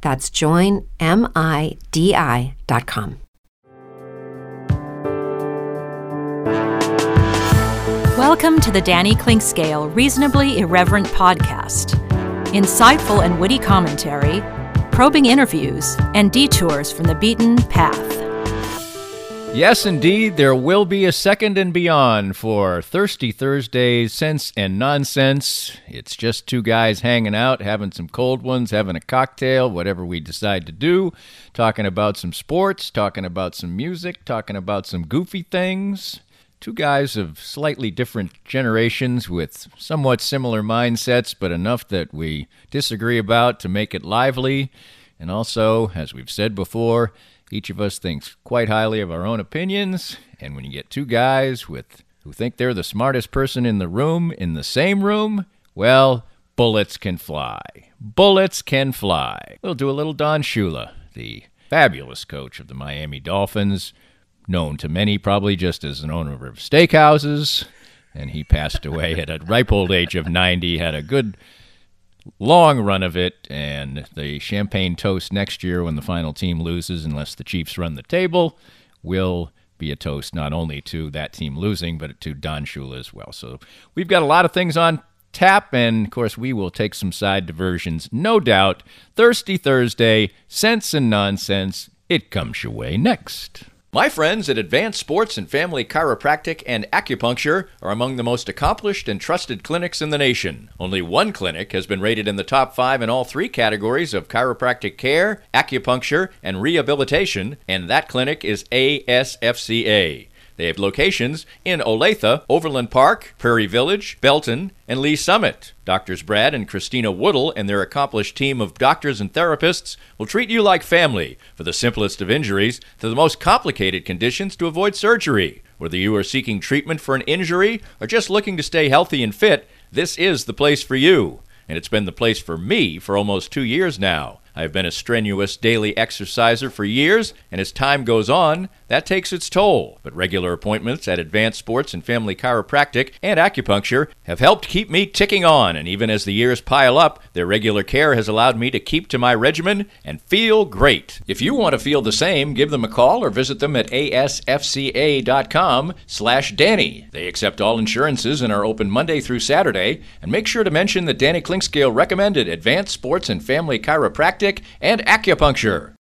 That's joinmidi.com. Welcome to the Danny Clinkscale Reasonably Irreverent podcast. Insightful and witty commentary, probing interviews, and detours from the beaten path. Yes, indeed, there will be a second and beyond for Thirsty Thursdays, Sense and Nonsense. It's just two guys hanging out, having some cold ones, having a cocktail, whatever we decide to do, talking about some sports, talking about some music, talking about some goofy things. Two guys of slightly different generations with somewhat similar mindsets, but enough that we disagree about to make it lively. And also, as we've said before, each of us thinks quite highly of our own opinions, and when you get two guys with who think they're the smartest person in the room in the same room, well, bullets can fly. Bullets can fly. We'll do a little Don Shula, the fabulous coach of the Miami Dolphins, known to many probably just as an owner of steakhouses, and he passed away at a ripe old age of 90, had a good long run of it, and the champagne toast next year when the final team loses, unless the Chiefs run the table, will be a toast not only to that team losing, but to Don Shula as well. So we've got a lot of things on tap, and of course, we will take some side diversions, no doubt. Thirsty Thursday, sense and nonsense, it comes your way next. My friends at Advanced Sports and Family Chiropractic and Acupuncture are among the most accomplished and trusted clinics in the nation. Only one clinic has been rated in the top five in all three categories of chiropractic care, acupuncture, and rehabilitation, and that clinic is ASFCA. They have locations in Olathe, Overland Park, Prairie Village, Belton, and Lee Summit. Doctors Brad and Christina Woodle and their accomplished team of doctors and therapists will treat you like family, for the simplest of injuries to the most complicated conditions to avoid surgery. Whether you are seeking treatment for an injury or just looking to stay healthy and fit, this is the place for you. And it's been the place for me for almost two years now. I've been a strenuous daily exerciser for years, and as time goes on, that takes its toll. But regular appointments at Advanced Sports and Family Chiropractic and Acupuncture have helped keep me ticking on, and even as the years pile up, their regular care has allowed me to keep to my regimen and feel great. If you want to feel the same, give them a call or visit them at asfca.com slash Danny. They accept all insurances and are open Monday through Saturday, and make sure to mention that Danny Clinkscale recommended Advanced Sports and Family Chiropractic and Acupuncture.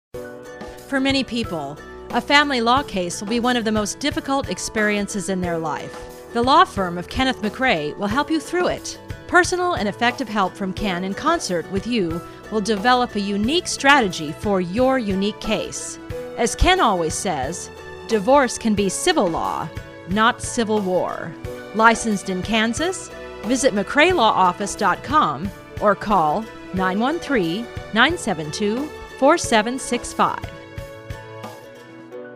For many people, a family law case will be one of the most difficult experiences in their life. The law firm of Kenneth McRae will help you through it. Personal and effective help from Ken in concert with you will develop a unique strategy for your unique case. As Ken always says, divorce can be civil law, not civil war. Licensed in Kansas? Visit McRaeLawOffice.com or call 913 972 4765.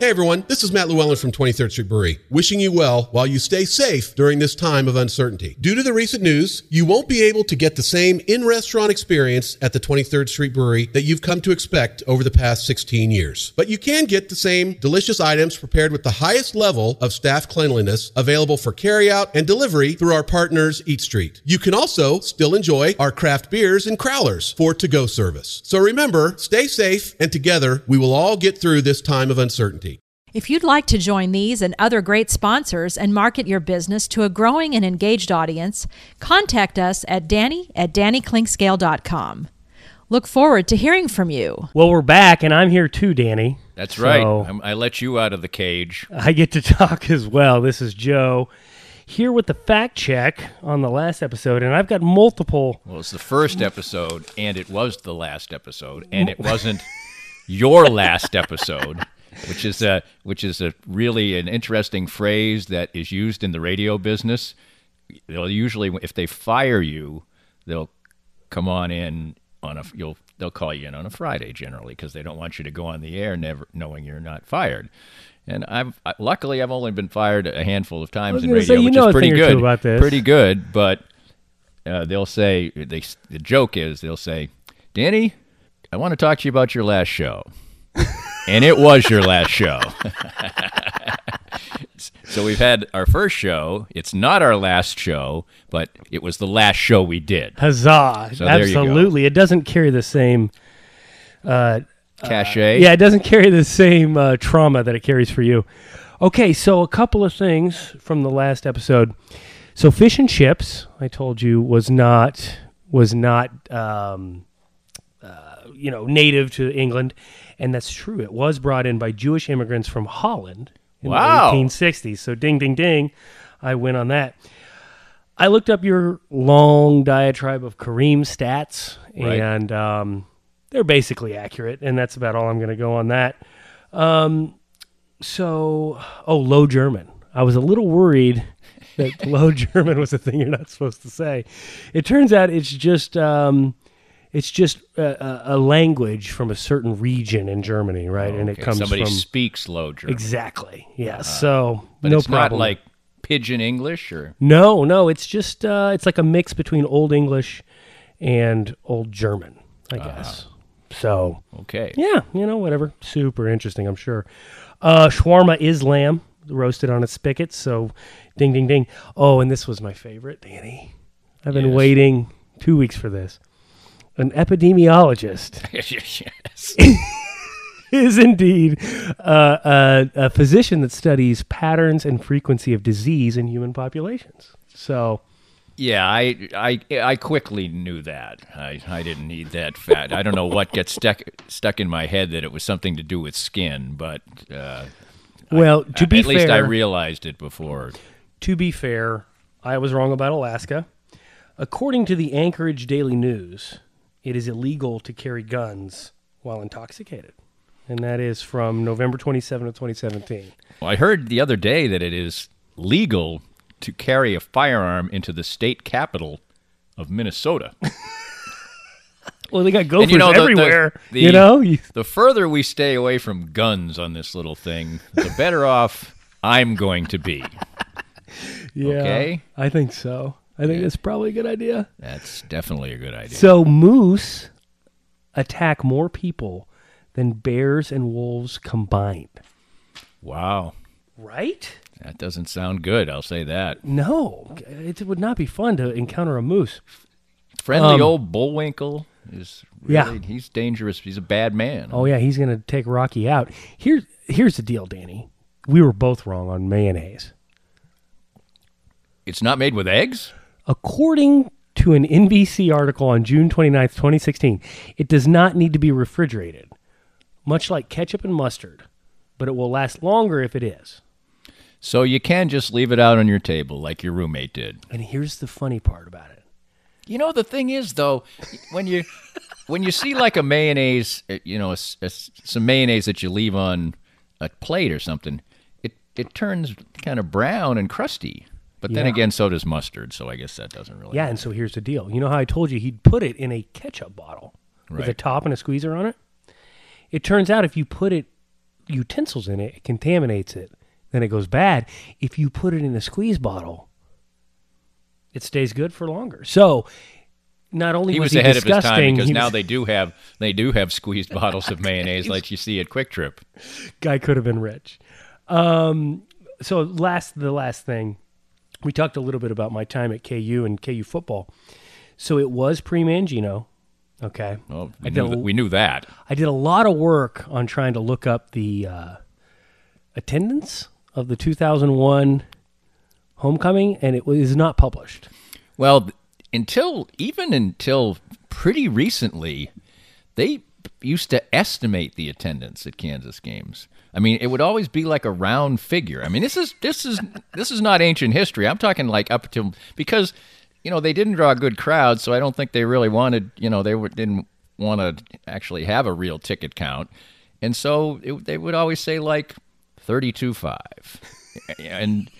Hey everyone, this is Matt Llewellyn from 23rd Street Brewery, wishing you well while you stay safe during this time of uncertainty. Due to the recent news, you won't be able to get the same in-restaurant experience at the 23rd Street Brewery that you've come to expect over the past 16 years. But you can get the same delicious items prepared with the highest level of staff cleanliness available for carryout and delivery through our partners Eat Street. You can also still enjoy our craft beers and crowlers for to-go service. So remember, stay safe and together we will all get through this time of uncertainty. If you'd like to join these and other great sponsors and market your business to a growing and engaged audience, contact us at danny at dannyclinkscale.com. Look forward to hearing from you. Well, we're back, and I'm here too, Danny. That's So- right. I'm, I let you out of the cage. I get to talk as well. This is Joe here with the fact check on the last episode, and I've got multiple. Well, it's the first episode, and it was the last episode, and it wasn't your last episode, which is a which is a really an interesting phrase that is used in the radio business. They'll usually, if they fire you, they'll come on in on a you'll they'll call you in on a Friday generally because they don't want you to go on the air never knowing you're not fired. And I've I, luckily I've only been fired a handful of times in radio, say, you which know is pretty thing or two good. about this. Pretty good, but uh, they'll say they the joke is they'll say, "Danny, I want to talk to you about your last show," and it was your last show. so we've had our first show. It's not our last show, but it was the last show we did. Huzzah! So there you go. Absolutely, it doesn't carry the same. uh, Cachet. Yeah, it doesn't carry the same uh, trauma that it carries for you. Okay, so a couple of things from the last episode. So fish and chips, I told you, was not was not um, uh, you know native to England, and that's true. It was brought in by Jewish immigrants from Holland in Wow. the 1860s. So ding, ding, ding, I win on that. I looked up your long diatribe of Kareem stats, Right. and um, they're basically accurate, and that's about all I'm going to go on that. Um, so, oh, low German. I was a little worried that low German was a thing you're not supposed to say. It turns out it's just um, it's just a, a, language from a certain region in Germany, right? and it comes Somebody from speaks Low German, exactly. Yeah. so but no it's problem. not like Pidgin English or No, no, it's just uh, it's like a mix between Old English and Old German, I guess. So okay. yeah, you know, whatever. Super interesting, I'm sure. Uh, shawarma is lamb roasted on a spigot, so ding, ding, ding. Oh, and this was my favorite, Danny. I've been Yes. waiting two weeks for this. An epidemiologist yes. is indeed uh, a, a physician that studies patterns and frequency of disease in human populations. So Yeah, I, I, I quickly knew that. I, I didn't need that fat. I don't know what gets stuck stuck in my head that it was something to do with skin, but uh, Well, to be at least I realized it before. to be fair, I was wrong about Alaska. According to the Anchorage Daily News, it is illegal to carry guns while intoxicated. And that is from November 27 of 2017. Well, I heard the other day that it is legal to carry a firearm into the state capital of Minnesota. Well, they got gophers you know, the- the- everywhere. the- you know, the further we stay away from guns on this little thing, the better off I'm going to be. yeah, Okay. I think so. I think that's probably a good idea. That's definitely a good idea. So moose attack more people than bears and wolves combined. Wow. Right? That doesn't sound good, I'll say that. No, it would not be fun to encounter a moose. Friendly Um, old Bullwinkle is Yeah. he's dangerous. He's a bad man. Oh yeah, he's gonna take Rocky out. Here's here's the deal, Danny. We were both wrong on mayonnaise. It's not made with eggs? According to an NBC article on June 29th, 2016, it does not need to be refrigerated, much like ketchup and mustard, but it will last longer if it is. So you can just leave it out on your table like your roommate did. And here's the funny part about it. You know the thing is though, when you when you see like a mayonnaise, uh, you know, a a some mayonnaise that you leave on a plate or something, it it turns kind of brown and crusty. But then again, so does mustard. So I guess that doesn't really. Yeah, and so here's the deal. You know how I told you he'd put it in a ketchup bottle with a top and a squeezer on it? It turns out if you put it utensils in it, it contaminates it. Then it goes bad. If you put it in a squeeze bottle, it stays good for longer. So not only He was, was he ahead of his time because now was- they do have they do have squeezed bottles of mayonnaise like you see at QuikTrip. guy could have been rich. Um, so last the last thing, we talked a little bit about my time at KU and KU football. So it was pre Mangino. Okay. Oh, I we, did knew a- we knew that. I did a lot of work on trying to look up the uh, attendance of the 2001 homecoming, and it was not published. Well, until even until pretty recently, they used to estimate the attendance at Kansas games. I mean, it would always be like a round figure. I mean, this is this is this is not ancient history. I'm talking like up to because you know they didn't draw a good crowds, so I don't think they really wanted. You know, they were, didn't want to actually have a real ticket count, and so it, they would always say like thirty-two five, and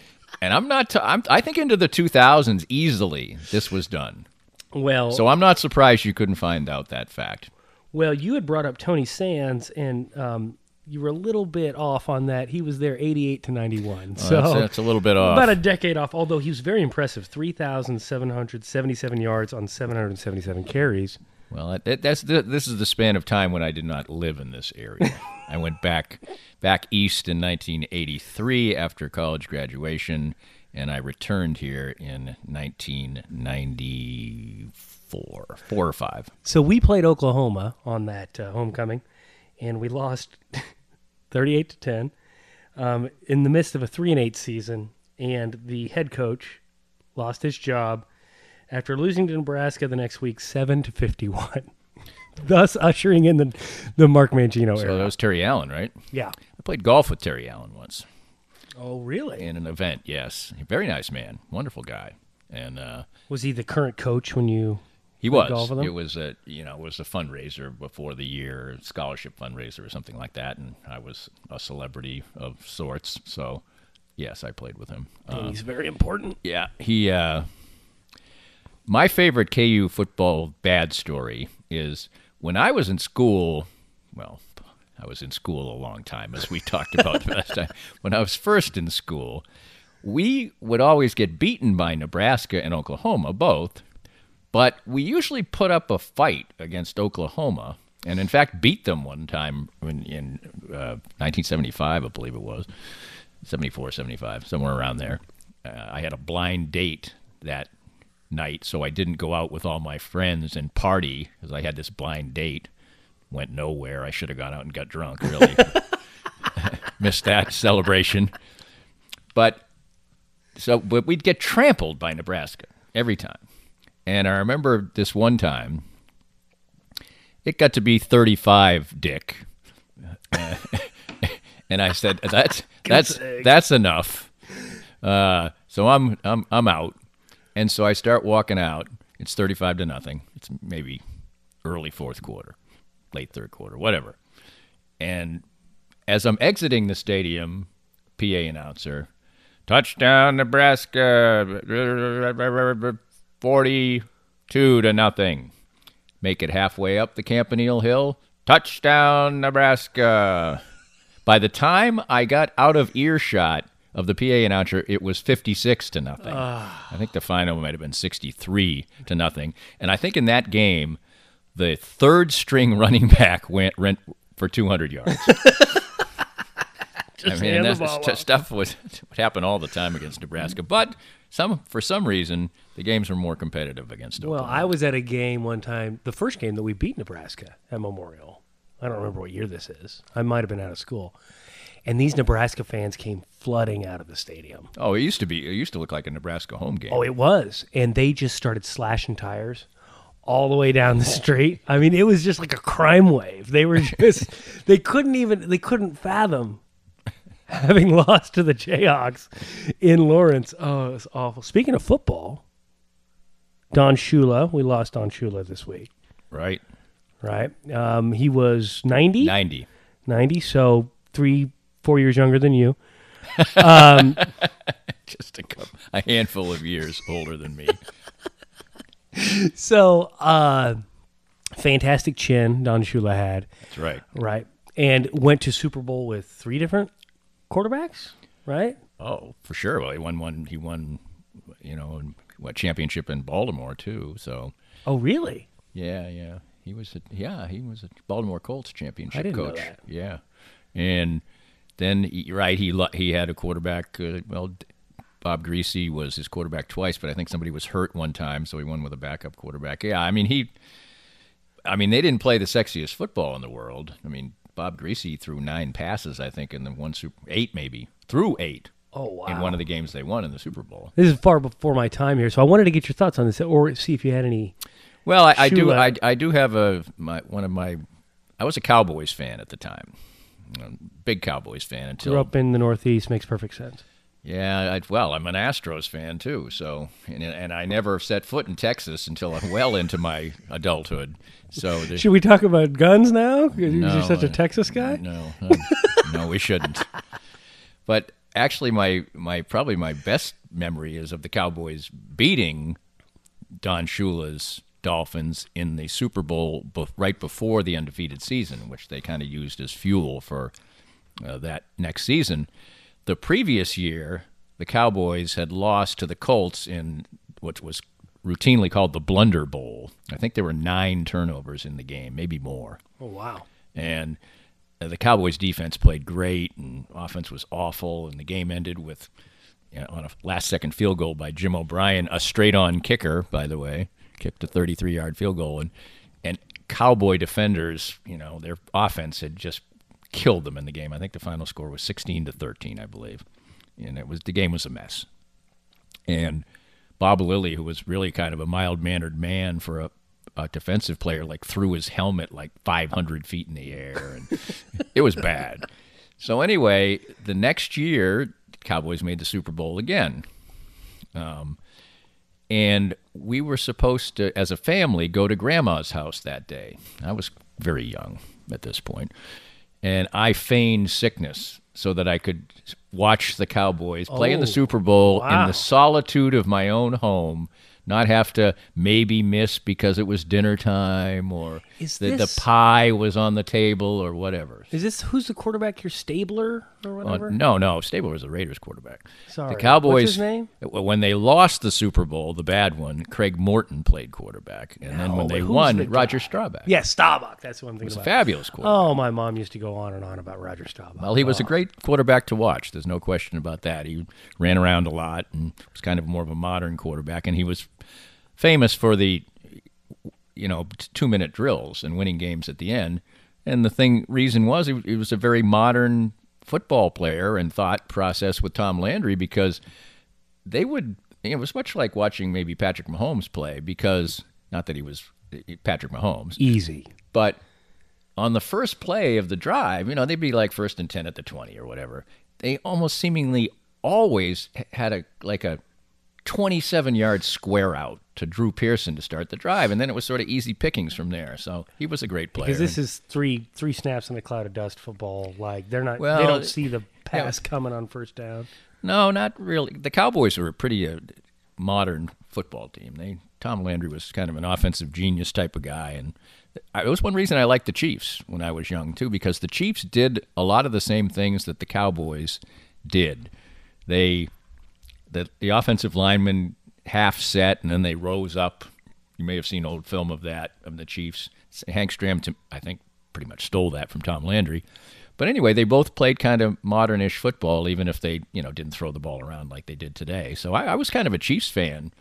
and I'm not. T- I'm, I think into the 2000s easily this was done. Well, So I'm not surprised you couldn't find out that fact. Well, you had brought up Tony Sands, and um, you were a little bit off on that. He was there 88 to 91. so that's, that's a little bit off. about a decade off, although he was very impressive 3,777 yards on 777 carries. Well, that, that's the, this is the span of time when I did not live in this area. I went back back east in 1983 after college graduation, and I returned here in 1994, four four or five. So we played Oklahoma on that uh, homecoming, and we lost 38 to 10 um, in the midst of a 3 and 8 season. And the head coach lost his job after losing to Nebraska the next week, 7 to 51, thus ushering in the, the Mark Mangino So era. that was Terry Allen, right? yeah. I played golf with Terry Allen once Oh, really? in an event. Yes, very nice man, wonderful guy, and uh, Was he the current coach when you? He was. golf with him? It was a you know it was a fundraiser before the year, scholarship fundraiser or something like that, and I was a celebrity of sorts. So yes, I played with him. Uh, he's very important. yeah, he. Uh, my favorite KU football bad story is when I was in school. Well, I was in school a long time, as we talked about last time. When I was first in school, we would always get beaten by Nebraska and Oklahoma, both. But we usually put up a fight against Oklahoma, and in fact beat them one time in, in uh, 1975, I believe it was, 74, 75, somewhere around there. Uh, I had a blind date that night, so I didn't go out with all my friends and party because I had this blind date. Went nowhere. I should have gone out and got drunk. Really missed that celebration. But so, but we'd get trampled by Nebraska every time. And I remember this one time, it got to be 35, Dick. Uh, and I said, "That's that's that's enough." Uh, so I'm I'm I'm out, and so I start walking out. It's 35 to nothing. It's maybe early fourth quarter, late third quarter, whatever. And as I'm exiting the stadium, PA announcer, touchdown Nebraska, 42 to nothing. Make it halfway up the Campanile Hill, touchdown Nebraska. By the time I got out of earshot of the PA announcer, it was 56 to nothing. I think the final might have been 63 to nothing. And I think in that game, the third string running back went rent for 200 yards. I mean, hand the that's ball st- off. stuff would, would happen all the time against Nebraska. But some for some reason, the games were more competitive against them. Well, I was at a game one time, the first game that we beat Nebraska at Memorial. I don't remember what year this is. I might have been out of school. And these Nebraska fans came flooding out of the stadium. oh, it used to be. It used to look like a Nebraska home game. Oh, it was. And they just started slashing tires all the way down the street. I mean, it was just like a crime wave. They were just they couldn't even they couldn't fathom having lost to the Jayhawks in Lawrence. Oh, it was awful. Speaking of football, Don Shula, we lost Don Shula this week, right, right? Um, he was 90, ninety. 90, so three, four years younger than you. Just a couple, a handful of years older than me. So, uh, fantastic chin Don Shula had. That's right. Right. And went to Super Bowl with three different quarterbacks, right? Oh, for sure. Well, he won one. He won, you know, what championship in Baltimore too. So Oh, really? yeah, yeah. He was a yeah. He was a Baltimore Colts championship I didn't know coach. that. Yeah, and then right he he had a quarterback. Uh, well, Bob Griese was his quarterback twice, but I think somebody was hurt one time, so he won with a backup quarterback. Yeah, I mean he. I mean, they didn't play the sexiest football in the world. I mean, Bob Griese threw nine passes, I think, in the one Super eight maybe threw eight Oh, wow. in one of the games they won in the Super Bowl. This is far before my time here, so I wanted to get your thoughts on this or see if you had any Well, I, I do. I, I do have a my one of my. I was a Cowboys fan at the time, big Cowboys fan until Grew up in the Northeast makes perfect sense. Yeah. I, well, I'm an Astros fan too. So and, and I never set foot in Texas until well into my adulthood. So the, Should we talk about guns now? 'Cause You're such a uh, Texas guy. No, uh, no, we shouldn't. But actually, my my probably my best memory is of the Cowboys beating Don Shula's Dolphins in the Super Bowl right before the undefeated season, which they kind of used as fuel for uh, that next season. The previous year, the Cowboys had lost to the Colts in what was routinely called the Blunder Bowl. I think there were nine turnovers in the game, maybe more Oh wow. and uh, the Cowboys defense played great, and offense was awful, and the game ended with you know, on a last second field goal by Jim O'Brien, a straight on kicker, by the way, kicked a 33 yard field goal, and and Cowboy defenders, you know, their offense had just killed them in the game. I think the final score was 16 to 13, I believe, and it was the game was a mess, and Bob Lilly, who was really kind of a mild mannered man for a, a defensive player, like threw his helmet like 500 feet in the air, and it was bad. So anyway, the next year, Cowboys made the Super Bowl again, um, and we were supposed to, as a family, go to Grandma's house that day. I was very young at this point, and I feigned sickness so that I could watch the Cowboys play in the Oh, Super Bowl in the solitude of my own home, not have to maybe miss because it was dinner time or the, this- the pie was on the table or whatever. Is this who's the quarterback here? Stabler or Uh, whatever? no, no, Stabler was the Raiders quarterback. Sorry. The Cowboys. What's his name? When they lost the Super Bowl, the bad one, Craig Morton played quarterback, and then when they won, the Roger? Staubach. Yeah, Staubach. That's what I'm thinking. was a about. fabulous quarterback. Oh, my mom used to go on and on about Roger Staubach. Well, he was a Oh. great quarterback to watch. There's no question about that. He ran around a lot and was kind of more of a modern quarterback, and he was famous for the, you know, two minute drills and winning games at the end. And the thing reason was he, he was a very modern football player and thought process with Tom Landry because they would. It was much like watching maybe Patrick Mahomes play because not that he was Patrick Mahomes, easy. but on the first play of the drive, you know, they'd be like first and 10 at the 20 or whatever. They almost seemingly always had a like a 27 yard square out to Drew Pearson to start the drive. And then it was sort of easy pickings from there. So he was a great player. Because this is three three snaps in a cloud of dust football. Like they're not. they don't see the pass coming on first down. No, not really. The Cowboys were a pretty uh, modern football team. They Tom Landry was kind of an offensive genius type of guy, and I, it was one reason I liked the Chiefs when I was young too, because the Chiefs did a lot of the same things that the Cowboys did. They the the offensive linemen half set, and then they rose up. You may have seen old film of that of the Chiefs. Hank Stram, to- I think, pretty much stole that from Tom Landry. But anyway, they both played kind of modernish football, even if they, you know, didn't throw the ball around like they did today. So I, I was kind of a Chiefs fan.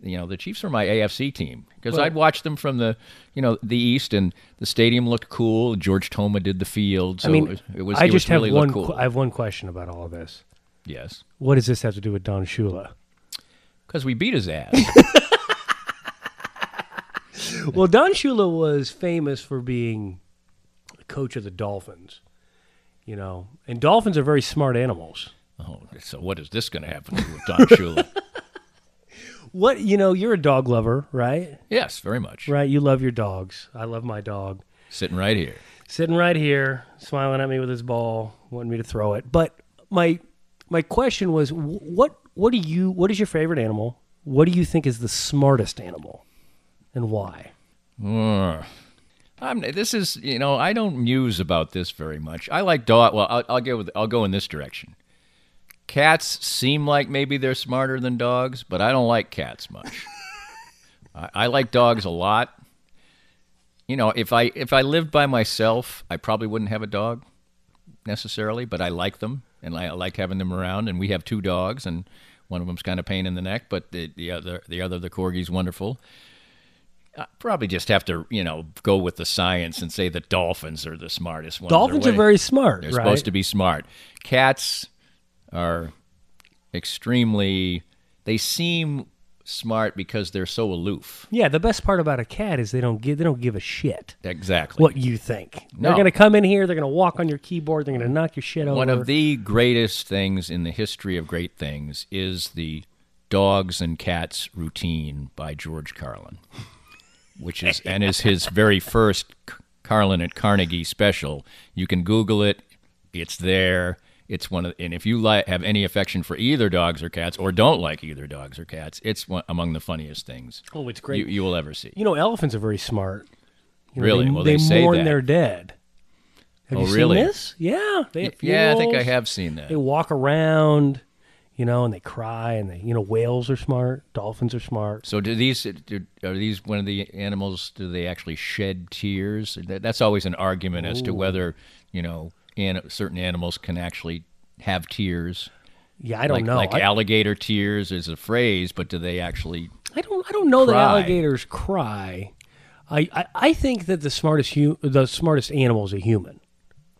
You know, the Chiefs were my AFC team because I'd watch them from the, you know, the East, and the stadium looked cool. George Toma did the field, so I mean, it was. It I just was really have one. cool. I have one question about all of this. Yes, What does this have to do with Don Shula? because we beat his ass. well, Don Shula was famous for being the coach of the Dolphins. You know, and dolphins are very smart animals. oh, so what is this going to happen to do with Don Shula? What you know, you're a dog lover, right? yes, very much. Right, you love your dogs. I love my dog. Sitting right here. Sitting right here, smiling at me with his ball, wanting me to throw it. But my my question was, what what do you what is your favorite animal? What do you think is the smartest animal, and why? I'm, this is, you know, I don't muse about this very much. I like dog. Well, I'll, I'll go with, I'll go in this direction. Cats seem like maybe they're smarter than dogs, but I don't like cats much. I, I like dogs a lot. You know, if I if I lived by myself, I probably wouldn't have a dog necessarily, but I like them and I like having them around. And we have two dogs, and one of them's kind of pain in the neck, but the the other the other the corgi's wonderful. I probably just have to, you know, go with the science and say the dolphins are the smartest ones. Dolphins are very smart, They're right? supposed to be smart. Cats are extremely. They seem smart because they're so aloof. Yeah, the best part about a cat is they don't give they don't give a shit Exactly. what you think. They're gonna come in here, they're gonna walk on your keyboard, they're gonna knock your shit over. One of the greatest things in the history of great things is the Dogs and Cats routine by George Carlin, which is and is his very first Carlin at Carnegie special. You can Google it; it's there. It's one of, and if you li- have any affection for either dogs or cats, or don't like either dogs or cats, it's one, among the funniest things oh, it's great. you will ever see. You know, elephants are very smart. You know, Really? They, Well, they they mourn their dead. Have Oh, you really? seen this? Yeah. They yeah, I think I have seen that. They walk around, you know, and they cry, and they, you know, whales are smart, dolphins are smart. So do these do, are these one of the animals? Do they actually shed tears? That, that's always an argument as to whether you know an, certain animals can actually have tears. Yeah, I don't like, know. Like I, alligator tears is a phrase, but do they actually? I don't. I don't know that alligators cry. I, I, I think that the smartest hu- the smartest animal is a human.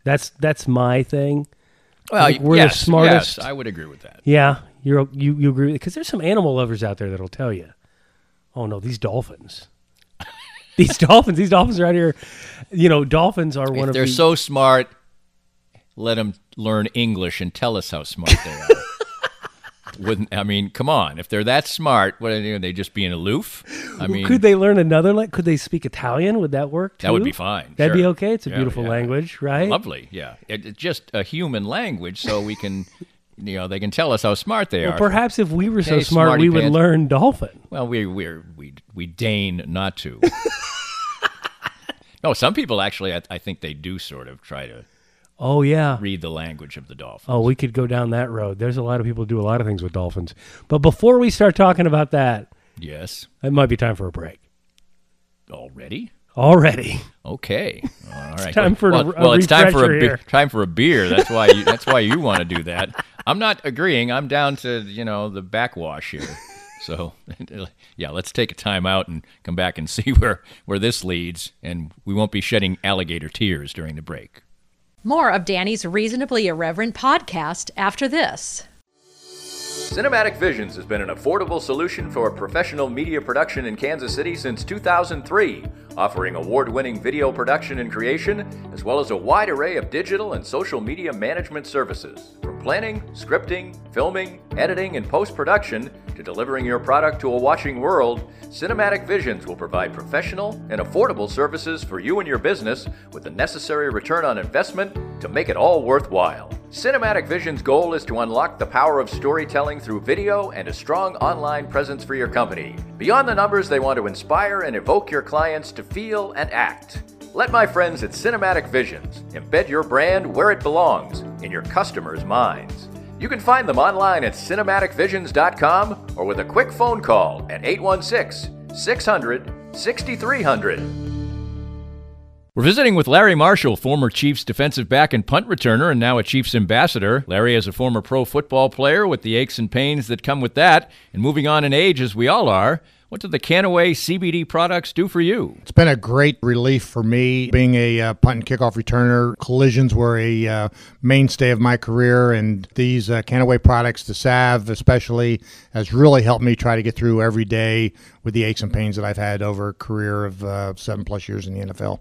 That's that's my thing. Well, Like, we're the smartest- Yes, I would agree with that. Yeah, you're you you agree because there's some animal lovers out there that'll tell you, oh no, these dolphins, these dolphins, these dolphins are out here. You know, dolphins are one If of they're the, so smart, let them learn English and tell us how smart they are. Wouldn't I mean? Come on, if they're that smart, what are they, are they just being aloof? I mean, could they learn another? Could they speak Italian? Would that work? Too? That would be fine. That'd be okay. It's a Yeah, beautiful yeah. language, right? Lovely, yeah. It, it's just a human language, so we can, you know, they can tell us how smart they Well, are. perhaps if we were so Hey, smart, we would pants. learn dolphin. well, we we we we deign not to. no, some people actually, I, I think they do sort of try to Oh yeah. read the language of the dolphin. Oh, we could go down that road. There's a lot of people who do a lot of things with dolphins. But before we start talking about that, Yes, it might be time for a break. already. Already. Okay, all right. time for well, a well, it's time for a be- time for a beer. That's why you, that's why you want to do that. I'm not agreeing. I'm down to you know the backwash here. So yeah, let's take a time out and come back and see where where this leads, and we won't be shedding alligator tears during the break. More of Danny's Reasonably Irreverent podcast after this. Cinematic Visions has been an affordable solution for professional media production in Kansas City since 2003, offering award winning video production and creation, as well as a wide array of digital and social media management services. From planning, scripting, filming, editing, and post production to delivering your product to a watching world, Cinematic Visions will provide professional and affordable services for you and your business with the necessary return on investment to make it all worthwhile. Cinematic Vision's goal is to unlock the power of storytelling through video and a strong online presence for your company. Beyond the numbers, they want to inspire and evoke your clients to feel and act. Let my friends at Cinematic Visions embed your brand where it belongs, in your customers' minds. You can find them online at cinematicvisions.com or with a quick phone call at 816 600 6300. We're visiting with Larry Marshall, former Chiefs defensive back and punt returner, and now a Chiefs ambassador. Larry is a former pro football player with the aches and pains that come with that, and moving on in age as we all are. What do the Kannaway CBD products do for you? It's been a great relief for me being a uh, punt and kickoff returner. Collisions were a uh, mainstay of my career, and these uh, Kannaway products, the salve especially, has really helped me try to get through every day with the aches and pains that I've had over a career of uh, seven plus years in the NFL.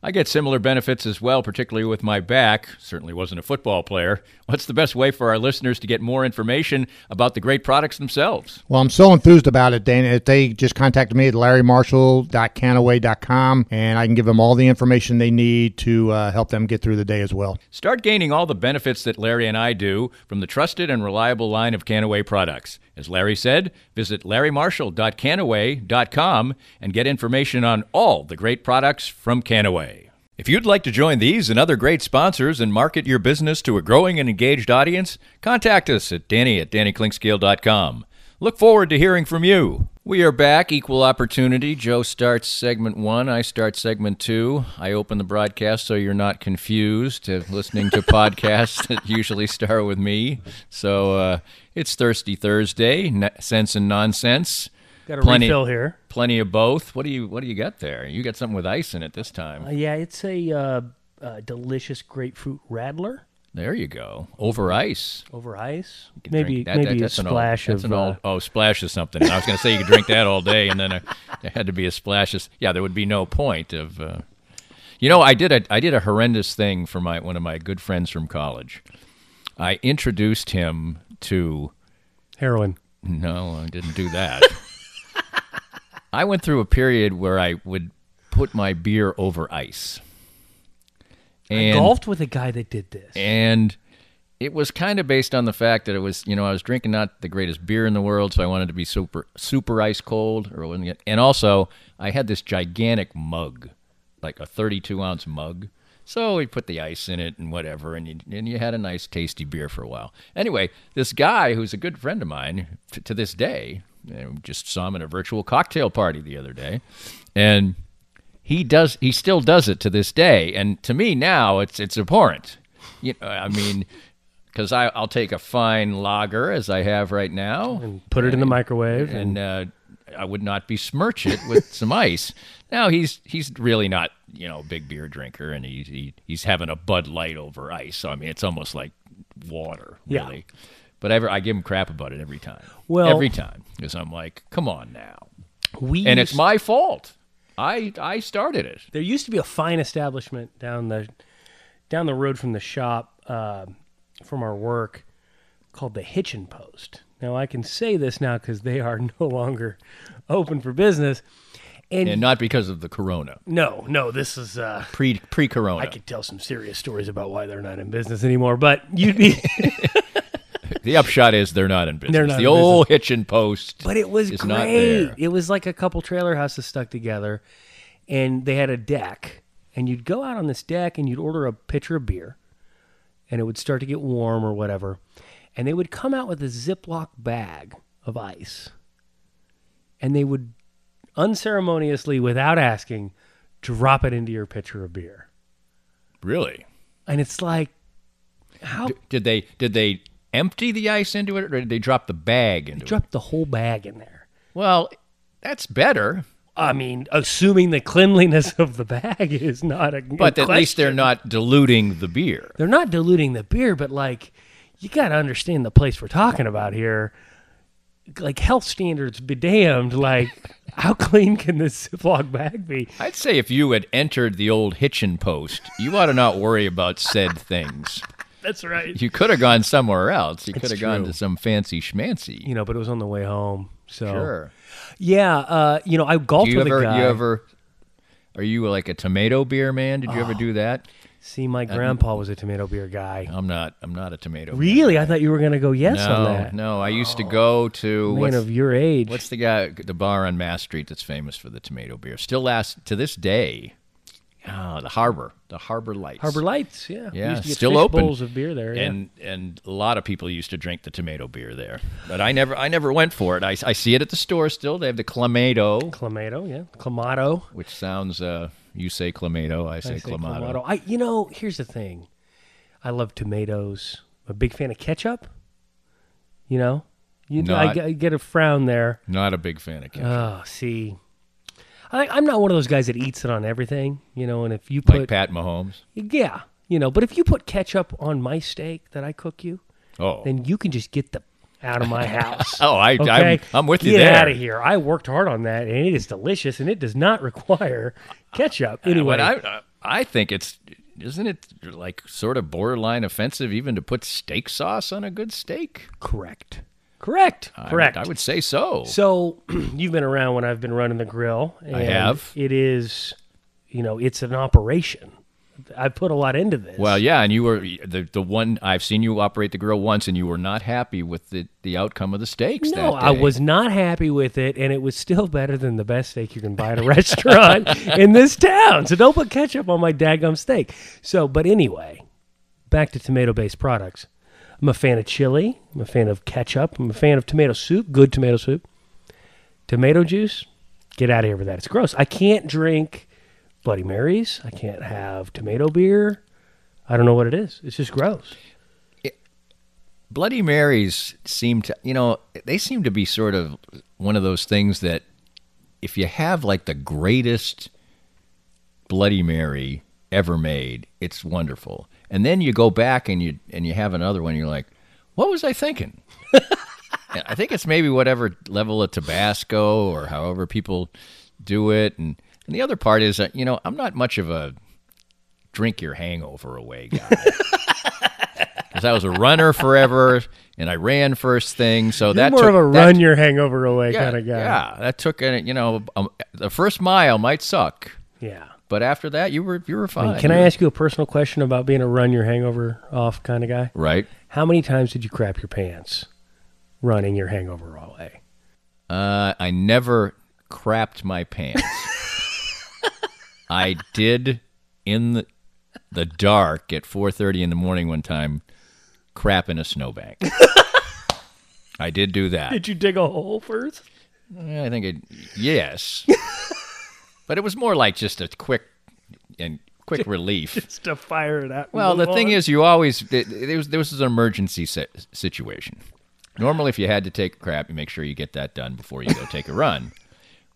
I get similar benefits as well, particularly with my back. Certainly wasn't a football player. What's the best way for our listeners to get more information about the great products themselves? Well, I'm so enthused about it, Dana. If they just contact me at larrymarshall.kannaway.com, and I can give them all the information they need to uh, help them get through the day as well. Start gaining all the benefits that Larry and I do from the trusted and reliable line of Kannaway products. As Larry said, visit larrymarshall.kannaway.com and get information on all the great products from Kannaway. If you'd like to join these and other great sponsors and market your business to a growing and engaged audience, contact us at danny at dannyclinkscale.com. Look forward to hearing from you. We are back, equal opportunity. Joe starts segment one. I start segment two. I open the broadcast so you're not confused uh, listening to podcasts that usually start with me. So uh, it's Thirsty Thursday, n- sense and nonsense. Got a Plenty- refill here. Plenty of both. What do you What do you got there? You got something with ice in it this time. Uh, yeah, it's a uh, uh, delicious grapefruit rattler. There you go. Over ice. over ice. Maybe that- maybe that- a old- splash that's of an old, uh, oh splash of something. I was going to say you could drink that all day, and then uh there had to be a splash. Of, yeah, there would be no point of. Uh, you know, I did a I did a horrendous thing for my one of my good friends from college. I introduced him to. heroin. No, I didn't do that. I went through a period where I would put my beer over ice. I golfed with a guy that did this. and it was kind of based on the fact that it was you know I was drinking not the greatest beer in the world, so I wanted to be super super ice cold, or wasn't it? And also I had this gigantic mug, like a 32 ounce mug. So we put the ice in it and whatever, and you, and you had a nice tasty beer for a while. Anyway, this guy who's a good friend of mine t- to this day, know, just saw him at a virtual cocktail party the other day, and he does he still does it to this day. And to me now it's it's abhorrent. You know i mean because i'll take a fine lager as i have right now and put it in the microwave. and uh, i would not besmirch it with some ice. Now he's he's really not you know a big beer drinker and he, he he's having a bud light over ice. So i mean it's almost like water Yeah. really. But ever i give him crap about it every time. Well- every time because i'm like come on now. we and it's my fault i i started it there used to be a fine establishment down the down the road from the shop uh, from our work called the Hitchin Post. Now I can say this now because they are no longer open for business. And, and not because of the corona no, no, this is uh, pre pre corona I could tell some serious stories about why they're not in business anymore. But you'd be, the upshot is they're not in business. They're not the old hitchin post but it was great. It was like a couple trailer houses stuck together, and they had a deck, and you'd go out on this deck and you'd order a pitcher of beer, and it would start to get warm or whatever, and they would come out with a Ziploc bag of ice, and they would unceremoniously, without asking, drop it into your pitcher of beer, really? And it's like, how did they did they empty the ice into it or did they drop the bag into it drop the whole bag in there? well that's better I mean, assuming the cleanliness of the bag is not a but at least they're not diluting the beer they're not diluting the beer, but like you got to understand the place we're talking about here. Like health standards, be damned. Like how clean can this Ziploc bag be? i'd say if you had entered the old hitchin post you ought to not worry about said things That's right. you could have gone somewhere else you could have gone to some fancy schmancy You know, but it was on the way home. So sure yeah, uh, you know, I golfed do you with ever a guy. you ever are you like a tomato beer man did you Oh. ever do that See, my grandpa was a tomato beer guy. i'm not i'm not a tomato beer Really, I thought you were gonna go yes no, on that. No, I used to go to Man what's, of your age. what's the guy the bar on Mass Street that's famous for the tomato beer. Still lasts to this day. Oh, the Harbor, the Harbor Lights. Harbor Lights? Yeah, We Yeah, used to get still open. bowls of beer there. yeah. And and a lot of people used to drink the tomato beer there, but I never I never went for it. I, I see it at the store still. They have the clamato, Clamato, yeah, Clamato. which sounds uh you say clamato, I say, I say clamato. Clamato. I, you know, here's the thing. I love tomatoes. I'm a big fan of ketchup. You know, you I, Not- get- I get a frown there. Not a big fan of ketchup. Oh, see, I, I'm not one of those guys that eats it on everything. You know, and if you put, like Pat Mahomes. yeah, you know, but if you put ketchup on my steak that I cook you, Oh, then you can just get the out of my house. oh, I Okay, I'm, I'm with you Get there. out of here! I worked hard on that, and it is delicious, and it does not require ketchup. Anyway, But I, I think it's isn't it like sort of borderline offensive even to put steak sauce on a good steak? correct, correct, I would- correct. I would say so. So you've been around when I've been running the grill. And have. It is, you know, it's an operation. I put a lot into this. Well, yeah, and you were the the one I've seen you operate the grill once, and you were not happy with the, the outcome of the steaks. no, I was not happy with it, and it was still better than the best steak you can buy at a restaurant in this town. So don't put ketchup on my daggum steak. So, but anyway, back to tomato-based products. I'm a fan of chili. I'm a fan of ketchup. I'm a fan of tomato soup. Good tomato soup. Tomato juice. Get out of here with that. It's gross. I can't drink Bloody Marys. I can't have tomato beer. I don't know what it is. It's just gross. Bloody Marys seem to, you know, they seem to be sort of one of those things that if you have like the greatest Bloody Mary ever made, it's wonderful. And then you go back and you and you have another one. You're like, what was I thinking? I think it's maybe whatever level of Tabasco or however people do it, and and the other part is that you know I'm not much of a drink your hangover away guy. Because I was a runner forever, and I ran first thing, so You're that more took, of a that- run your hangover away yeah, kind of guy. Yeah, that took you know um, the first mile might suck, Yeah. But after that you were you were I fine. mean, can I ask you a personal question about being a run your hangover off kind of guy? Right. How many times did you crap your pants running your hangover all away? Uh, I never crapped my pants. I did in the, the dark at 4:30 in the morning one time crap in a snowbank. I did do that. Did you dig a hole first? I think it yes. but it was more like just a quick and quick relief. Just to fire it out. Well, the move thing is, you always it, it was this was an emergency situation. Normally, if you had to take a crap, you make sure you get that done before you go take a run.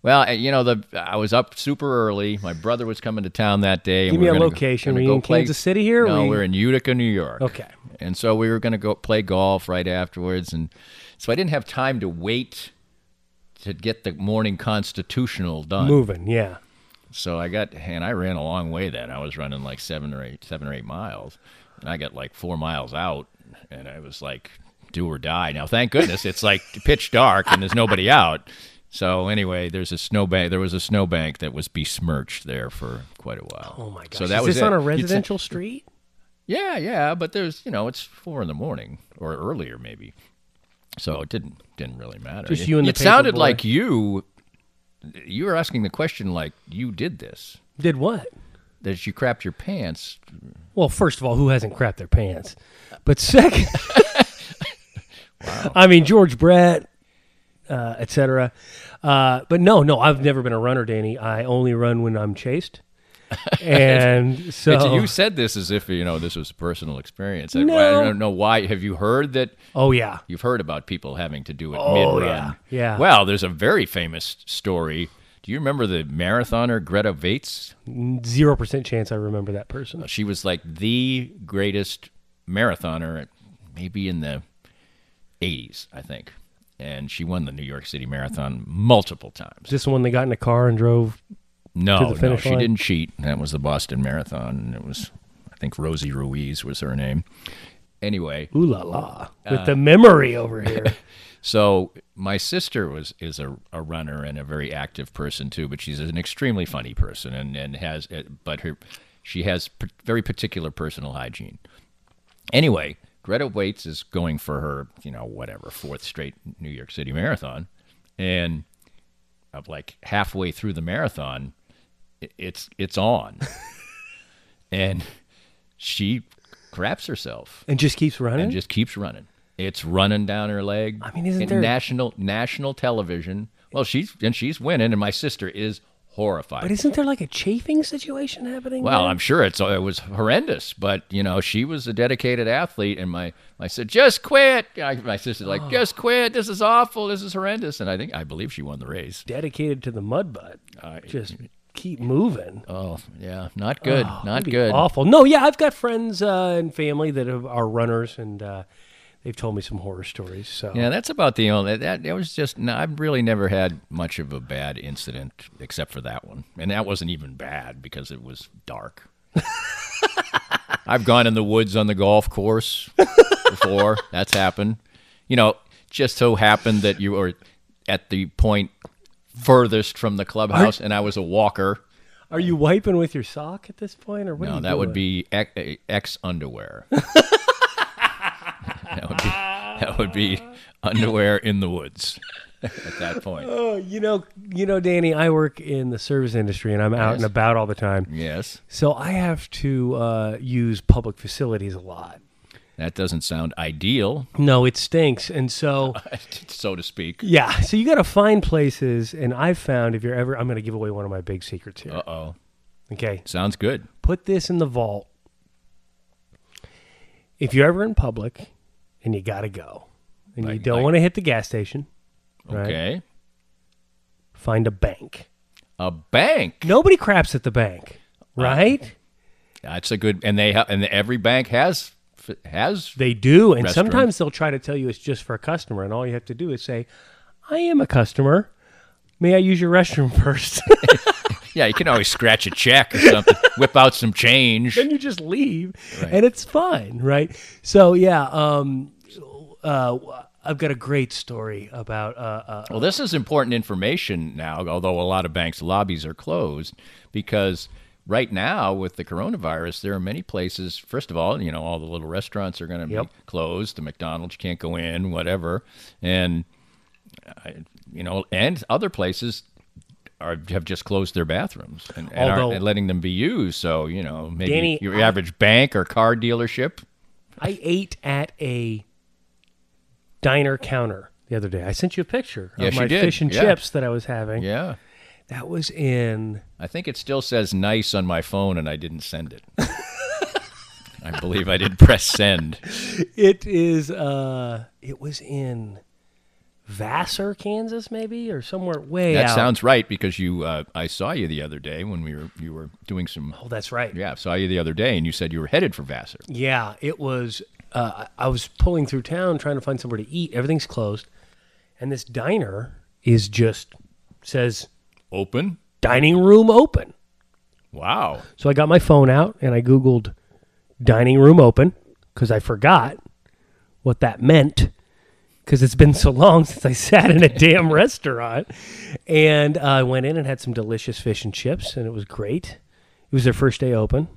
Well, you know, the I was up super early. My brother was coming to town that day. Give we me were a gonna location. gonna Were you go in play- Kansas City here, No, you- we're in Utica, New York. Okay. And so we were going to go play golf right afterwards, and so I didn't have time to wait to get the morning constitutional done. moving. Yeah. So I got, and I ran a long way then. I was running like seven or eight, seven or eight miles, and I got like four miles out, and I was like, do or die. Now, thank goodness it's like pitch dark and there's nobody out. So anyway, there's a snowbank. There was a snowbank that was besmirched there for quite a while. Oh my gosh. So that is was this it. on a residential street? yeah, yeah, but there's, you know, it's four in the morning or earlier maybe. So it didn't didn't really matter. Just It- you and the It sounded boy. like you. You were asking the question like you did this. Did what? That you crapped your pants. Well, first of all, who hasn't crapped their pants? But second, I mean George Brett, uh, etc. Uh, but no, no, I've never been a runner, Danny. I only run when I'm chased, and so It's- you said this as if you know this was a personal experience. I, No. I don't know why. Have you heard that? oh yeah, You've heard about people having to do it Oh, mid-run. yeah, yeah. Well, there's a very famous story. Do you remember the marathoner Grete Waitz? zero percent chance I remember that person. Uh, she was like the greatest marathoner, maybe in the 80s, I think. And she won the New York City Marathon multiple times. Is this the one they got in a car and drove? No, no, she line? didn't cheat. That was the Boston Marathon, and it was, I think, Rosie Ruiz was her name. Anyway, Ooh la la! With Uh, the memory over here. so my sister was is a, a runner and a very active person too, but she's an extremely funny person and and has, uh, but her she has p- very particular personal hygiene. Anyway, Grete Waitz is going for her, you know, whatever fourth straight New York City marathon, and of like halfway through the marathon, it's it's on, and she craps herself and just keeps running. and just keeps running. It's running down her leg. I mean, isn't there- national national television? Well, she's and she's winning, and my sister is horrified. but isn't there like a chafing situation happening? well, there? I'm sure it's it was horrendous, but you know she was a dedicated athlete, and my I said just quit. I, my sister's like oh. just quit. This is awful. This is horrendous, and I think I believe she won the race. dedicated to the mud butt. just keep moving. Oh yeah, not good, Oh, not good. Awful. No, yeah, I've got friends uh, and family that have, are runners, and uh, they've told me some horror stories. So Yeah, that's about the only that. It was just no, I've really never had much of a bad incident except for that one, and that wasn't even bad because it was dark. I've gone in the woods on the golf course before. That's happened. You know, just so happened that you were at the point furthest from the clubhouse, and I was a walker. are you wiping with your sock at this point, or what? are No, that would be X underwear. that would be that would be underwear in the woods at that point. Oh, you know, you know, Danny, I work in the service industry, and I'm out Yes. and about all the time. Yes, So I have to uh, use public facilities a lot. That doesn't sound ideal, No, it stinks, and so. so to speak. Yeah, so you got to find places, and I've found if you're ever, I'm going to give away one of my big secrets here. Uh oh, Okay, sounds good. put this in the vault. If you're ever in public and you got to go, and you don't like- want to hit the gas station, right? Okay, Find a bank. a bank. Nobody craps at the bank, right? That's a good, and they ha- and every bank has has They do, and sometimes they'll try to tell you it's just for a customer, and all you have to do is say, "I am a customer. May I use your restroom first? yeah. You can always scratch a check or something, whip out some change. then you just leave, and it's fine, right? So yeah, um, uh, I've got a great story about. Uh, uh, Well, this is important information now, although a lot of banks' lobbies are closed because right now with the coronavirus, there are many places. First of all, you know, all the little restaurants are going to Yep. be closed. The McDonald's can't go in, whatever, and uh, you know, and other places. Are, have just closed their bathrooms and, and aren't letting them be used. So you know, maybe Danny, your I- average bank or car dealership. I ate at a diner counter the other day. I sent you a picture Yes, of my fish and Yeah. chips that I was having. Yeah, That was in I think it still says nice on my phone, and I didn't send it. I believe I did press send. It is. Uh, it was in Vassar, Kansas, maybe, or somewhere way That out. sounds right because you. Uh, I saw you the other day when we were you were doing some. Oh, that's right. Yeah, I saw you the other day, and you said you were headed for Vassar. Yeah, it was. Uh, I I was pulling through town trying to find somewhere to eat. Everything's closed, and this diner is just says Open. dining room open. Wow. So I got my phone out and I googled dining room open because I forgot what that meant because it's been so long since I sat in a damn restaurant. And uh, I went in and had some delicious fish and chips, and it was great. It was their first day open.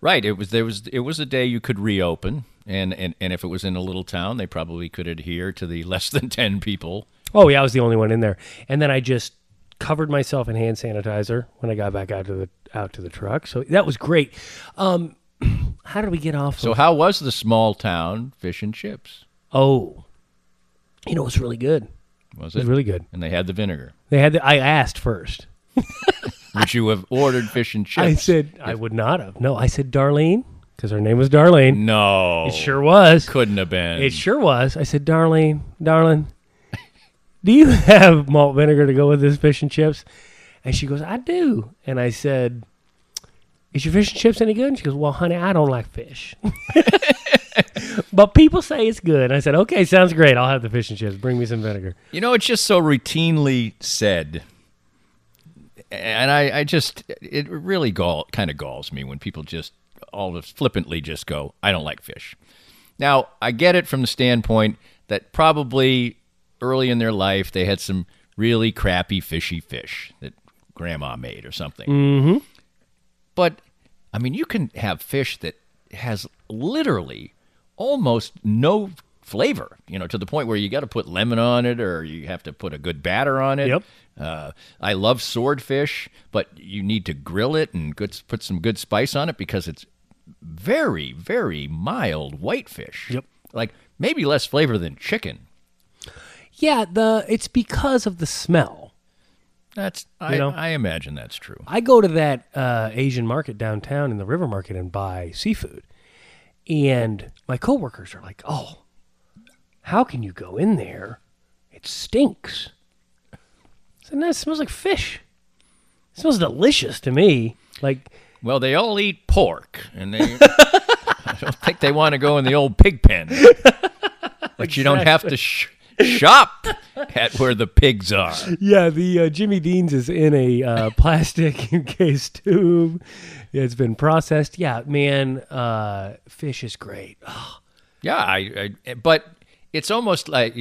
Right. It was there was it was a day you could reopen, and and and if it was in a little town, they probably could adhere to the less than ten people. Oh yeah, I was the only one in there. And then I just covered myself in hand sanitizer when I got back out to the out to the truck. So that was great. Um, how did we get off? So of, how was the small town fish and chips? oh, you know, it was really good. Was It it was really good. And they had the vinegar. They had. The, I asked first. Would you have ordered fish and chips? I said I would not have. No, I said Darlene because her name was Darlene. no. It sure was. couldn't have been. It sure was. I said, Darlene, darling, do you have malt vinegar to go with this fish and chips? And she goes, I do. And I said, Is your fish and chips any good? And she goes, Well, honey, I don't like fish. but people say it's good. And I said, Okay, sounds great. I'll have the fish and chips. Bring me some vinegar. You know, it's just so routinely said. And I, I just, it really gall, kind of galls me when people just all flippantly just go, I don't like fish. Now, I get it from the standpoint that probably early in their life they had some really crappy fishy fish that grandma made or something. Mm-hmm. But, I mean, you can have fish that has literally almost no flavor, you know, to the point where you got to put lemon on it or you have to put a good batter on it. Yep. Uh, I love swordfish, but you need to grill it and good, put some good spice on it because it's very, very mild whitefish. Yep. Like maybe less flavor than chicken. Yeah, the it's because of the smell. That's I, know? I imagine that's true. I go to that uh, Asian market downtown in the river market and buy seafood. And my coworkers are like, oh, how can you go in there? It stinks. I said, no, it smells like fish. It smells delicious to me. Like, Well, they all eat pork, and they. I don't think they want to go in the old pig pen. But you don't have to sh- shop at where the pigs are. yeah, the uh, Jimmy Dean's is in a uh, plastic encased tube. It's been processed. Yeah, man, uh, fish is great. Yeah, I, I. But it's almost like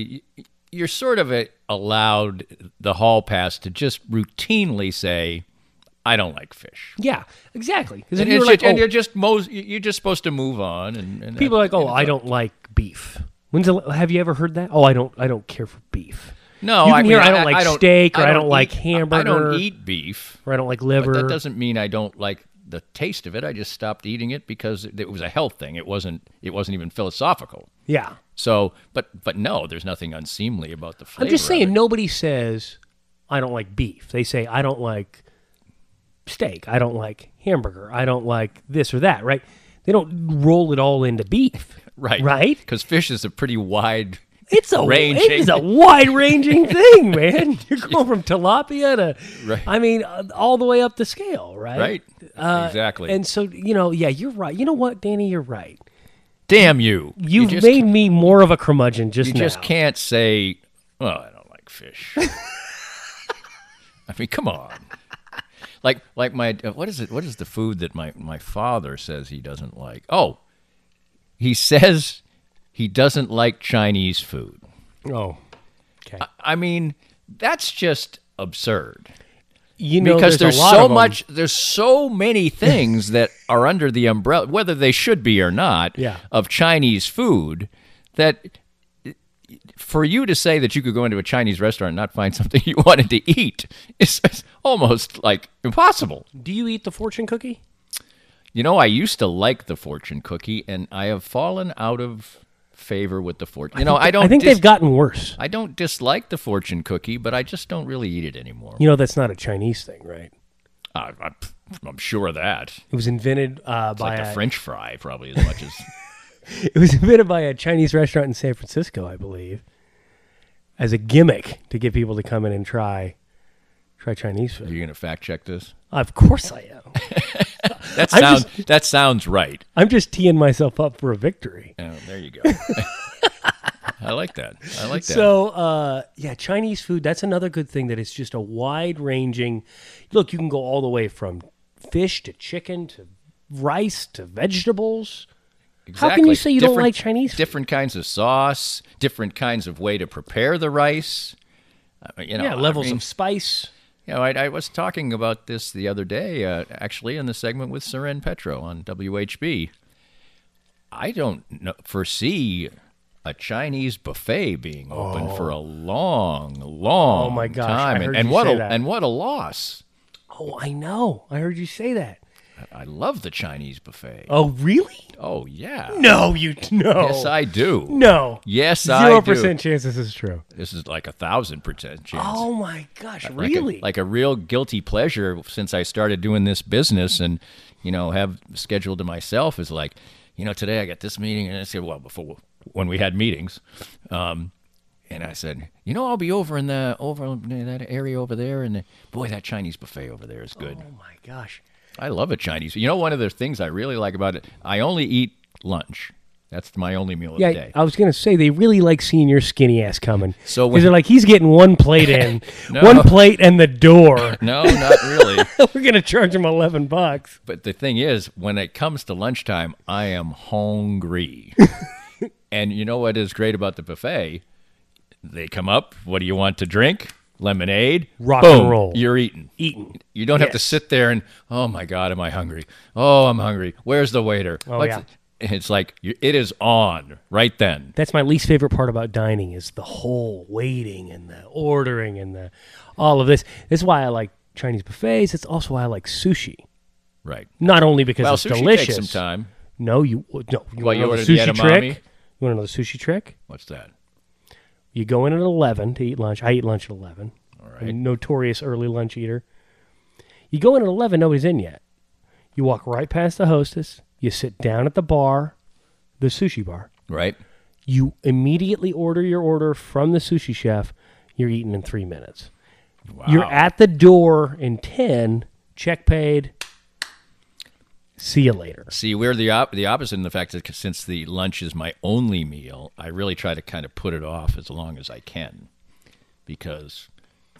you're sort of a, allowed the hall pass to just routinely say, "I don't like fish." Yeah, exactly. And, you it's like, oh, you're just you're just supposed to move on. And, and People are like, "Oh, I don't like beef." When's the, have you ever heard that? Oh, I don't. I don't care for beef. No, You I can hear mean, I don't like steak or I don't like eat- hamburger. I don't eat beef. Or I don't like But liver. that doesn't mean I don't like the taste of it. I just stopped eating it because it, was a health thing. It wasn't. It wasn't even philosophical. yeah, So, but but no, there's nothing unseemly about the flavor. I'm just saying. Nobody says I don't like beef. They say I don't like steak. I don't like hamburger. I don't like this or that. Right? They don't roll it all into beef. right? Right? Because fish is a pretty wide It's a Ranging. it's a wide ranging thing, man. You're going from tilapia to, Right. I mean, uh, all the way up the scale, right? Right. Uh, exactly. And so, you know, yeah, you're right. You know what, Danny, you're right. Damn you! You've you made me more of a curmudgeon just You now. You just can't say, "Oh, I don't like fish." I mean, come on. Like, like my uh, what is it? What is the food that my my father says he doesn't like? Oh, he says he doesn't like Chinese food. Oh, okay. I mean, that's just absurd. you know, because there's, there's, so much there's so many things that are under the umbrella whether they should be or not Yeah. of chinese food that for you to say that you could go into a chinese restaurant and not find something you wanted to eat is almost like impossible Do you eat the fortune cookie? you know i used to like the fortune cookie and i have fallen out of favor with the fortune you know i don't I think dis- they've gotten worse. i don't dislike the fortune cookie but i just don't really eat it anymore You know, that's not a Chinese thing, right? I, I, i'm sure of that It was invented uh, it's by like a, the french fry probably as much as It was invented by a Chinese restaurant in San Francisco, I believe, as a gimmick to get people to come in and try try Chinese food. Are you going to fact check this? Of course I am. That I'm sounds that sounds right. I'm just teeing myself up for a victory. Oh, there you go. I like that. I like that. So, uh, yeah, Chinese food, that's another good thing that it's just a wide ranging. Look, you can go all the way from fish to chicken to rice to vegetables. How can you say you don't like Chinese food? Different kinds of sauce, different kinds of way to prepare the rice. Uh, you know, yeah, I levels mean, of spice. You know, I, I was talking about this the other day, uh, actually, in the segment with Soren Petro on WHB. I don't know, foresee a Chinese buffet being open for a long, long Oh, my gosh, time, I and, and what a that. and what a loss! Oh, I know. I heard you say that. I love the Chinese buffet. Oh, really? Oh yeah, No, you no. yes I do. No. Yes, I Zero percent chance this is true. This is like a thousand percent chance. Oh my gosh, like a- really? like a real guilty pleasure since I started doing this business and you know have scheduled to myself is like you know today I got this meeting and I said well before when we had meetings um, and I said you know I'll be over in the over in that area over there and boy that Chinese buffet over there is good oh my gosh. I love a Chinese you know one of the things I really like about it I only eat lunch that's my only meal of the Yeah, day I was gonna say they really like seeing your skinny ass coming. So because they're like, he's getting one plate in, No. one plate and the door. no not really We're gonna charge him eleven bucks. But the thing is, when it comes to lunchtime, I am hungry. and you know what is great about the buffet? They come up. What do you want to drink? Lemonade. Rock Boom, and roll. You're eating. Eating. You don't have to sit there and oh my god, am I hungry? Oh, I'm hungry. Where's the waiter? Oh, What's yeah. it- It's like it is on right then. That's my least favorite part about dining is the whole waiting and the ordering and the all of this. This is why I like Chinese buffets. It's also why I like sushi. Right. Not only because Well, it's sushi delicious. takes some time. No, you no. You What, want you to know the the sushi trick? You want to know the sushi trick? What's that? You go in at eleven to eat lunch. I eat lunch at eleven. All I'm a notorious early lunch eater. You go in at eleven. Nobody's in yet. You walk right past the hostess. You sit down at the bar, the sushi bar. Right. You immediately order your order from the sushi chef. You're eating in three minutes. You're at the door in ten. Check paid. See you later. See, we're the op- the opposite in the fact that since the lunch is my only meal, I really try to kind of put it off as long as I can, because,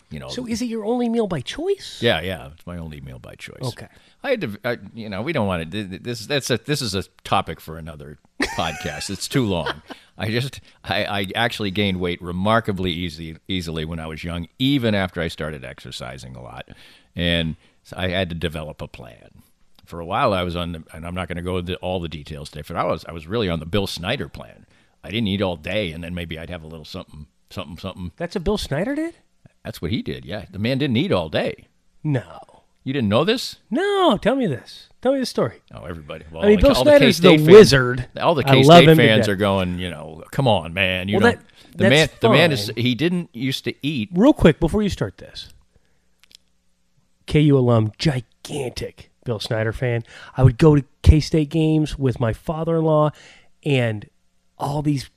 you know. So is it your only meal by choice? yeah, yeah, it's my only meal by choice. Okay. I had to, I, you know, we don't want to. This that's a this is a topic for another podcast. It's too long. I just I, I actually gained weight remarkably easy easily when I was young, even after I started exercising a lot, and so I had to develop a plan. For a while, I was on the, and I'm not going to go into all the details today. For I was I was really on the Bill Snyder plan. I didn't eat all day, and then maybe I'd have a little something, something, something. That's what Bill Snyder did? That's what he did. Yeah, the man didn't eat all day. No. You didn't know this? No, tell me this. Tell me the story. Oh, everybody. Well, I mean, all Bill the- all Snyder's the K-State fans- wizard. all the K State fans are going, you know, come on, man. You Well, don't. that- the man, that's the man is. He didn't used to eat. Real quick before you start this, KU alum, gigantic Bill Snyder fan. I would go to K State games with my father in law, and all these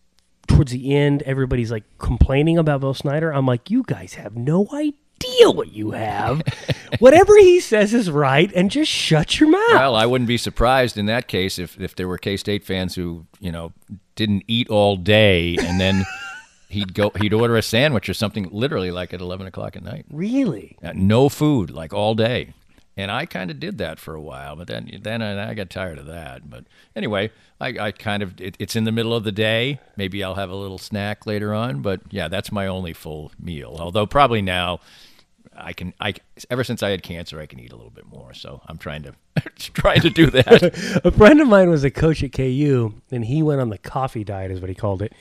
towards the end, everybody's like complaining about Bill Snyder. I'm like, you guys have no idea what you have. Whatever he says is right, and just shut your mouth. Well, I wouldn't be surprised in that case if, if there were K State fans who, you know, didn't eat all day and then he'd go he'd order a sandwich or something literally like at eleven o'clock at night. really? Uh, No food, like all day. And I kind of did that for a while, but then then I, I got tired of that. But anyway, I, I kind of it, it's in the middle of the day. Maybe I'll have a little snack later on. But yeah, that's my only full meal. Although probably now I can I ever since I had cancer, I can eat a little bit more. So I'm trying to trying to do that. A friend of mine was a coach at KU, and he went on the coffee diet, is what he called it.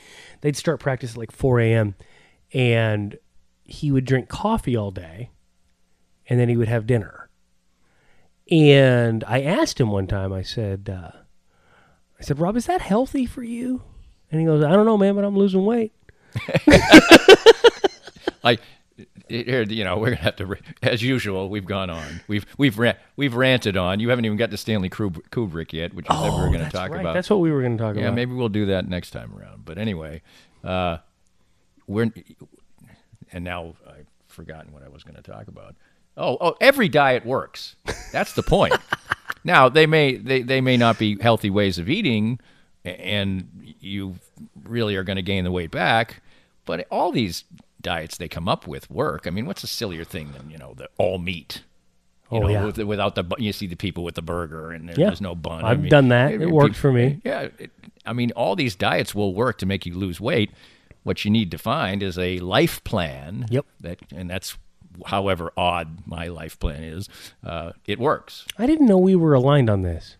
They'd start practice at like 4 a.m., and he would drink coffee all day, and then he would have dinner. And I asked him one time, I said, uh, I said, Rob, is that healthy for you? And he goes, I don't know, man, but I'm losing weight. I here you know we're gonna have to as usual we've gone on we've we've ra- we've ranted on you haven't even got to Stanley Kubrick yet which is what we were going to Oh, talk right. about That's what we were going to talk yeah about. Yeah, maybe we'll do that next time around but anyway uh we're and now I've forgotten what I was going to talk about oh oh every diet works that's the point now they may they, they may not be healthy ways of eating and you really are going to gain the weight back but all these diets they come up with work i mean what's a sillier thing than you know the all meat you Oh, know, yeah. with, without the you see the people with the burger and there- Yeah. there's no bun. I I've mean, done that. It eh, worked peop- for me. Yeah, it, I mean, all these diets will work to make you lose weight. What you need to find is a life plan. Yep. That and that's however odd my life plan is. Uh, it works. I didn't know we were aligned on this.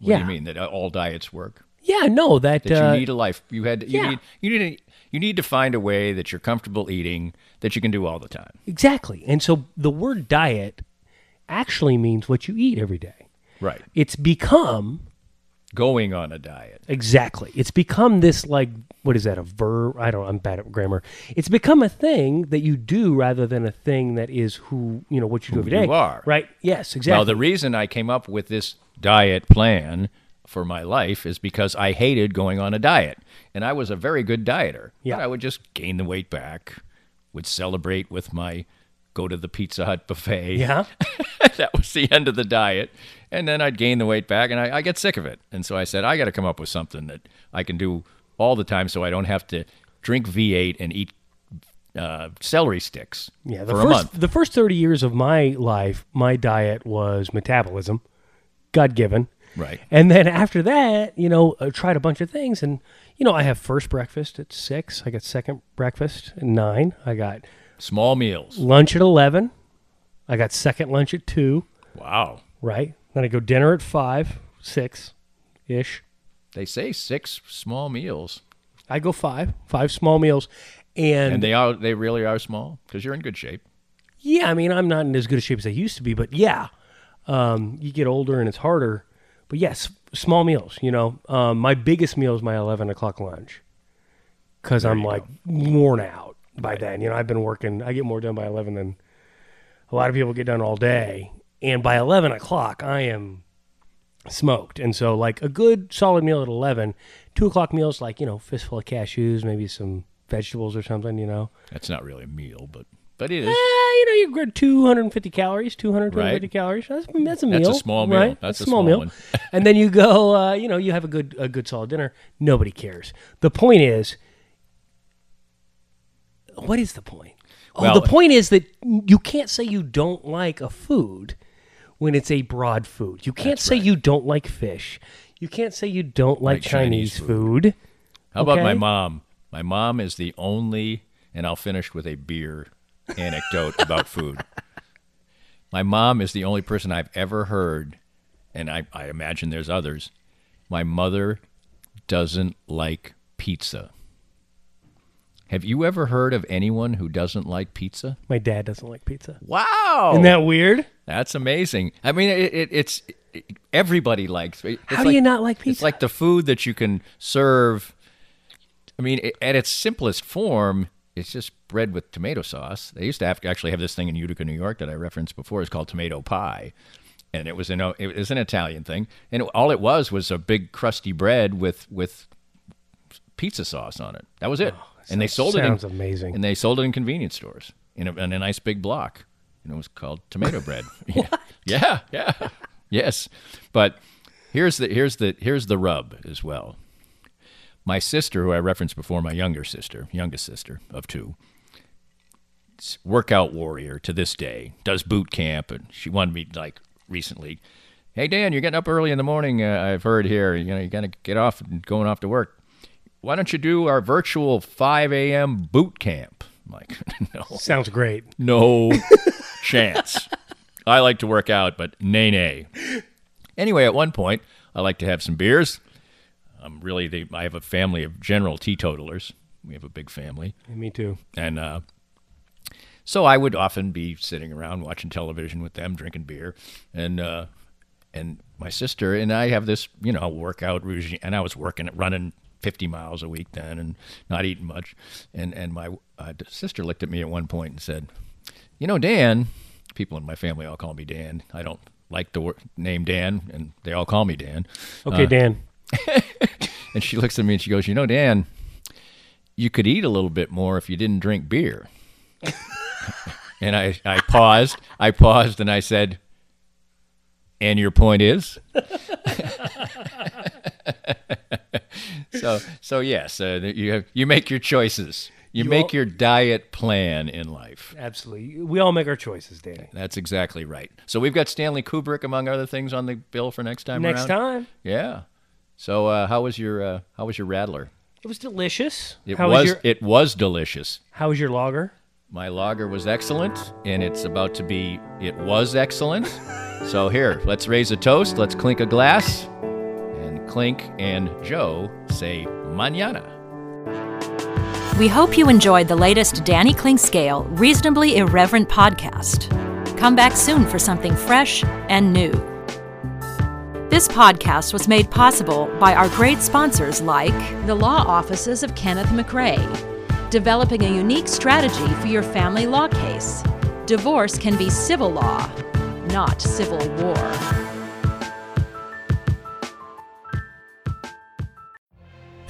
What Yeah. do you mean that all diets work? Yeah, no, that, That uh, you need a life. You had you yeah. need you need a, you need to find a way that you're comfortable eating that you can do all the time. Exactly. And so the word diet actually means what you eat every day. Right. It's become Going on a diet. exactly. It's become this like what is that a verb? I don't I'm bad at grammar. It's become a thing that you do rather than a thing that is who, you know, what you do every day. you are. Right? Yes, exactly. Well, the reason I came up with this diet plan for my life is because I hated going on a diet. And I was a very good dieter. Yeah. But I would just gain the weight back, would celebrate with my go to the Pizza Hut buffet. yeah. that was the end of the diet. And then I'd gain the weight back and I, I get sick of it. And so I said, I got to come up with something that I can do all the time so I don't have to drink V8 and eat uh, celery sticks Yeah, the for first a month. the first 30 years of my life, my diet was metabolism, God given. Right. And then after that, you know, I tried a bunch of things and you know, I have first breakfast at 6, I got second breakfast at 9, I got Small meals. lunch at 11, I got second lunch at 2, Wow. right? Then I go dinner at 5, 6 ish. They say six small meals. I go 5, 5 small meals. And, And they are they really are small because you're in good shape. yeah, I mean, I'm not in as good a shape as I used to be, but yeah. Um, you get older and it's harder. But yes, small meals, you know. Um, my biggest meal is my 11 o'clock lunch because I'm like worn out by then. You know, I've been working, I get more done by 11 than a lot of people get done all day. And by 11 o'clock, I am smoked. And so, like, a good solid meal at 11, two o'clock meals, like, you know, fistful of cashews, maybe some vegetables or something, you know. That's not really a meal, but but it is. Eh, you know, you get 250 calories, 250 Right. calories. That's, that's a meal. That's a small meal. Right? That's a small small meal. and then you go, uh, you know, you have a good, a good solid dinner. Nobody cares. The point is, what is the point? Well- oh, the point is that you can't say you don't like a food when it's a broad food. You can't say you don't like fish. You can't say you don't like, Like Chinese Chinese, food. How about my Okay. mom? My mom is the only, and I'll finish with a beer anecdote about food. My mom is the only person I've ever heard, and I, I imagine there's others. My mother doesn't like pizza. Have you ever heard of anyone who doesn't like pizza? My dad doesn't like pizza. Wow, Isn't that weird? that's amazing. I mean, it, it, it's it, everybody likes. It's How do like- you not like pizza? It's like the food that you can serve. I mean, at its simplest form, it's just bread with tomato sauce. They used to have actually have this thing in Utica, New York, that I referenced before. It's called tomato pie, and it was an it was an Italian thing, and all it was was a big crusty bread with with pizza sauce on it. That was it. and they sold it. Oh, Sounds in, amazing. And they sold it in convenience stores in a, in a nice big block. And it was called tomato bread. yeah. yeah, yeah, yes. But here's the here's the here's the rub as well. My sister, who I referenced before, my younger sister, youngest sister of two, workout warrior to this day, does boot camp, and she wanted me like recently. Hey Dan, you're getting up early in the morning. Uh, I've heard here. You know, you gotta get off and going off to work. Why don't you do our virtual 5 a.m. boot camp? I'm like, no, Sounds great. no chance. I like to work out, but nay, nay. Anyway, at one point, I like to have some beers. I'm really the. I have a family of general teetotalers. We have a big family, Me too. and uh, so I would often be sitting around watching television with them, drinking beer, and uh, and my sister and I have this, you know, workout regime. And I was working, at running 50 miles a week then, and not eating much. And and my uh, sister looked at me at one point and said, "You know, Dan." People in my family all call me Dan. I don't like the wor- name Dan, and they all call me Dan. Okay, Dan. And she looks at me and she goes, "You know, Dan, you could eat a little bit more if you didn't drink beer." and I, I paused. I paused and I said, "And your point is?" so, so yes, uh, you have, you make your choices. You, You make all- your diet plan in life. Absolutely. We all make our choices, Danny. That's exactly right. So we've got Stanley Kubrick among other things on the bill for next time. Next around. time. Yeah. So uh, how was your uh, how was your rattler? It was delicious. It how was your it was delicious. How was your lager? My lager was excellent, and it's about to be. It was excellent. So here, let's raise a toast. Let's clink a glass, Clink and Joe say mañana. We hope you enjoyed the latest Danny Clinkscale Reasonably Irreverent podcast. Come back soon for something fresh and new. This podcast was made possible by our great sponsors like The law offices of Kenneth McRae, developing a unique strategy for your family law case. Divorce can be civil law, not civil war.